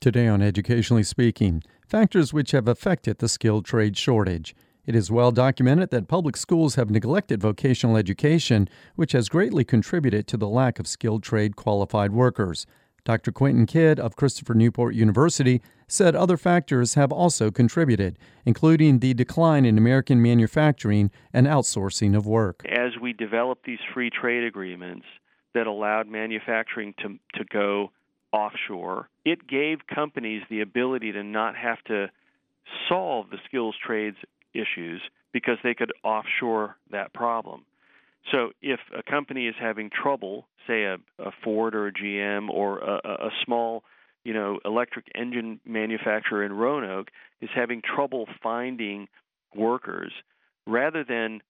Today on Educationally Speaking, factors which have affected the skilled trade shortage. It is well documented that public schools have neglected vocational education, which has greatly contributed to the lack of skilled trade qualified workers. Dr. Quentin Kidd of Christopher Newport University said other factors have also contributed, including the decline in American manufacturing and outsourcing of work. As we developed these free trade agreements that allowed manufacturing to, to go offshore, it gave companies the ability to not have to solve the skills trades issues because they could offshore that problem. So if a company is having trouble, say a, a Ford or a GM or a, a small, you know, electric engine manufacturer in Roanoke is having trouble finding workers, rather than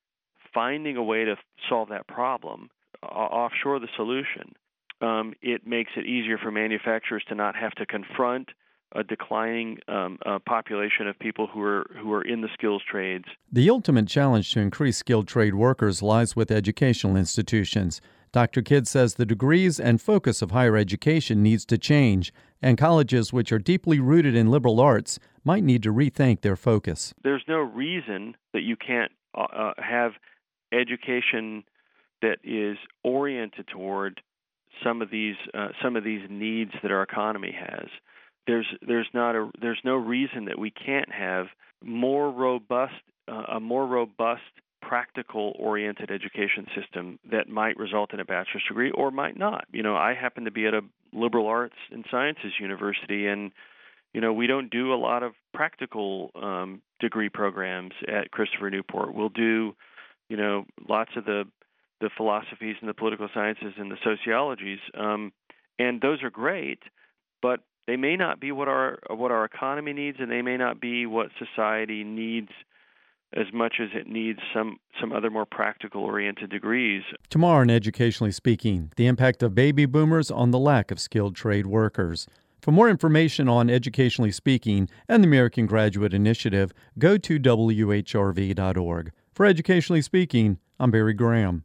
finding a way to solve that problem, offshore the solution um, it makes it easier for manufacturers to not have to confront a declining um, uh, population of people who are who are in the skills trades. The ultimate challenge to increase skilled trade workers lies with educational institutions. Dr. Kidd says the degrees and focus of higher education needs to change, and colleges which are deeply rooted in liberal arts might need to rethink their focus. There's no reason that you can't uh, uh have education that is oriented toward some of these uh, some of these needs that our economy has. There's there's not a there's no reason that we can't have more robust uh, a more robust practical oriented education system that might result in a bachelor's degree or might not. You know, I happen to be at a liberal arts and sciences university and you know, we don't do a lot of practical um, degree programs at Christopher Newport. We'll do, you know, lots of the the philosophies and the political sciences and the sociologies, um, and those are great, but they may not be what our what our economy needs, and they may not be what society needs as much as it needs some some other more practical oriented degrees. Tomorrow in Educationally Speaking, the impact of baby boomers on the lack of skilled trade workers. For more information on Educationally Speaking and the American Graduate Initiative, go to WHRV.org. For Educationally Speaking, I'm Barry Graham.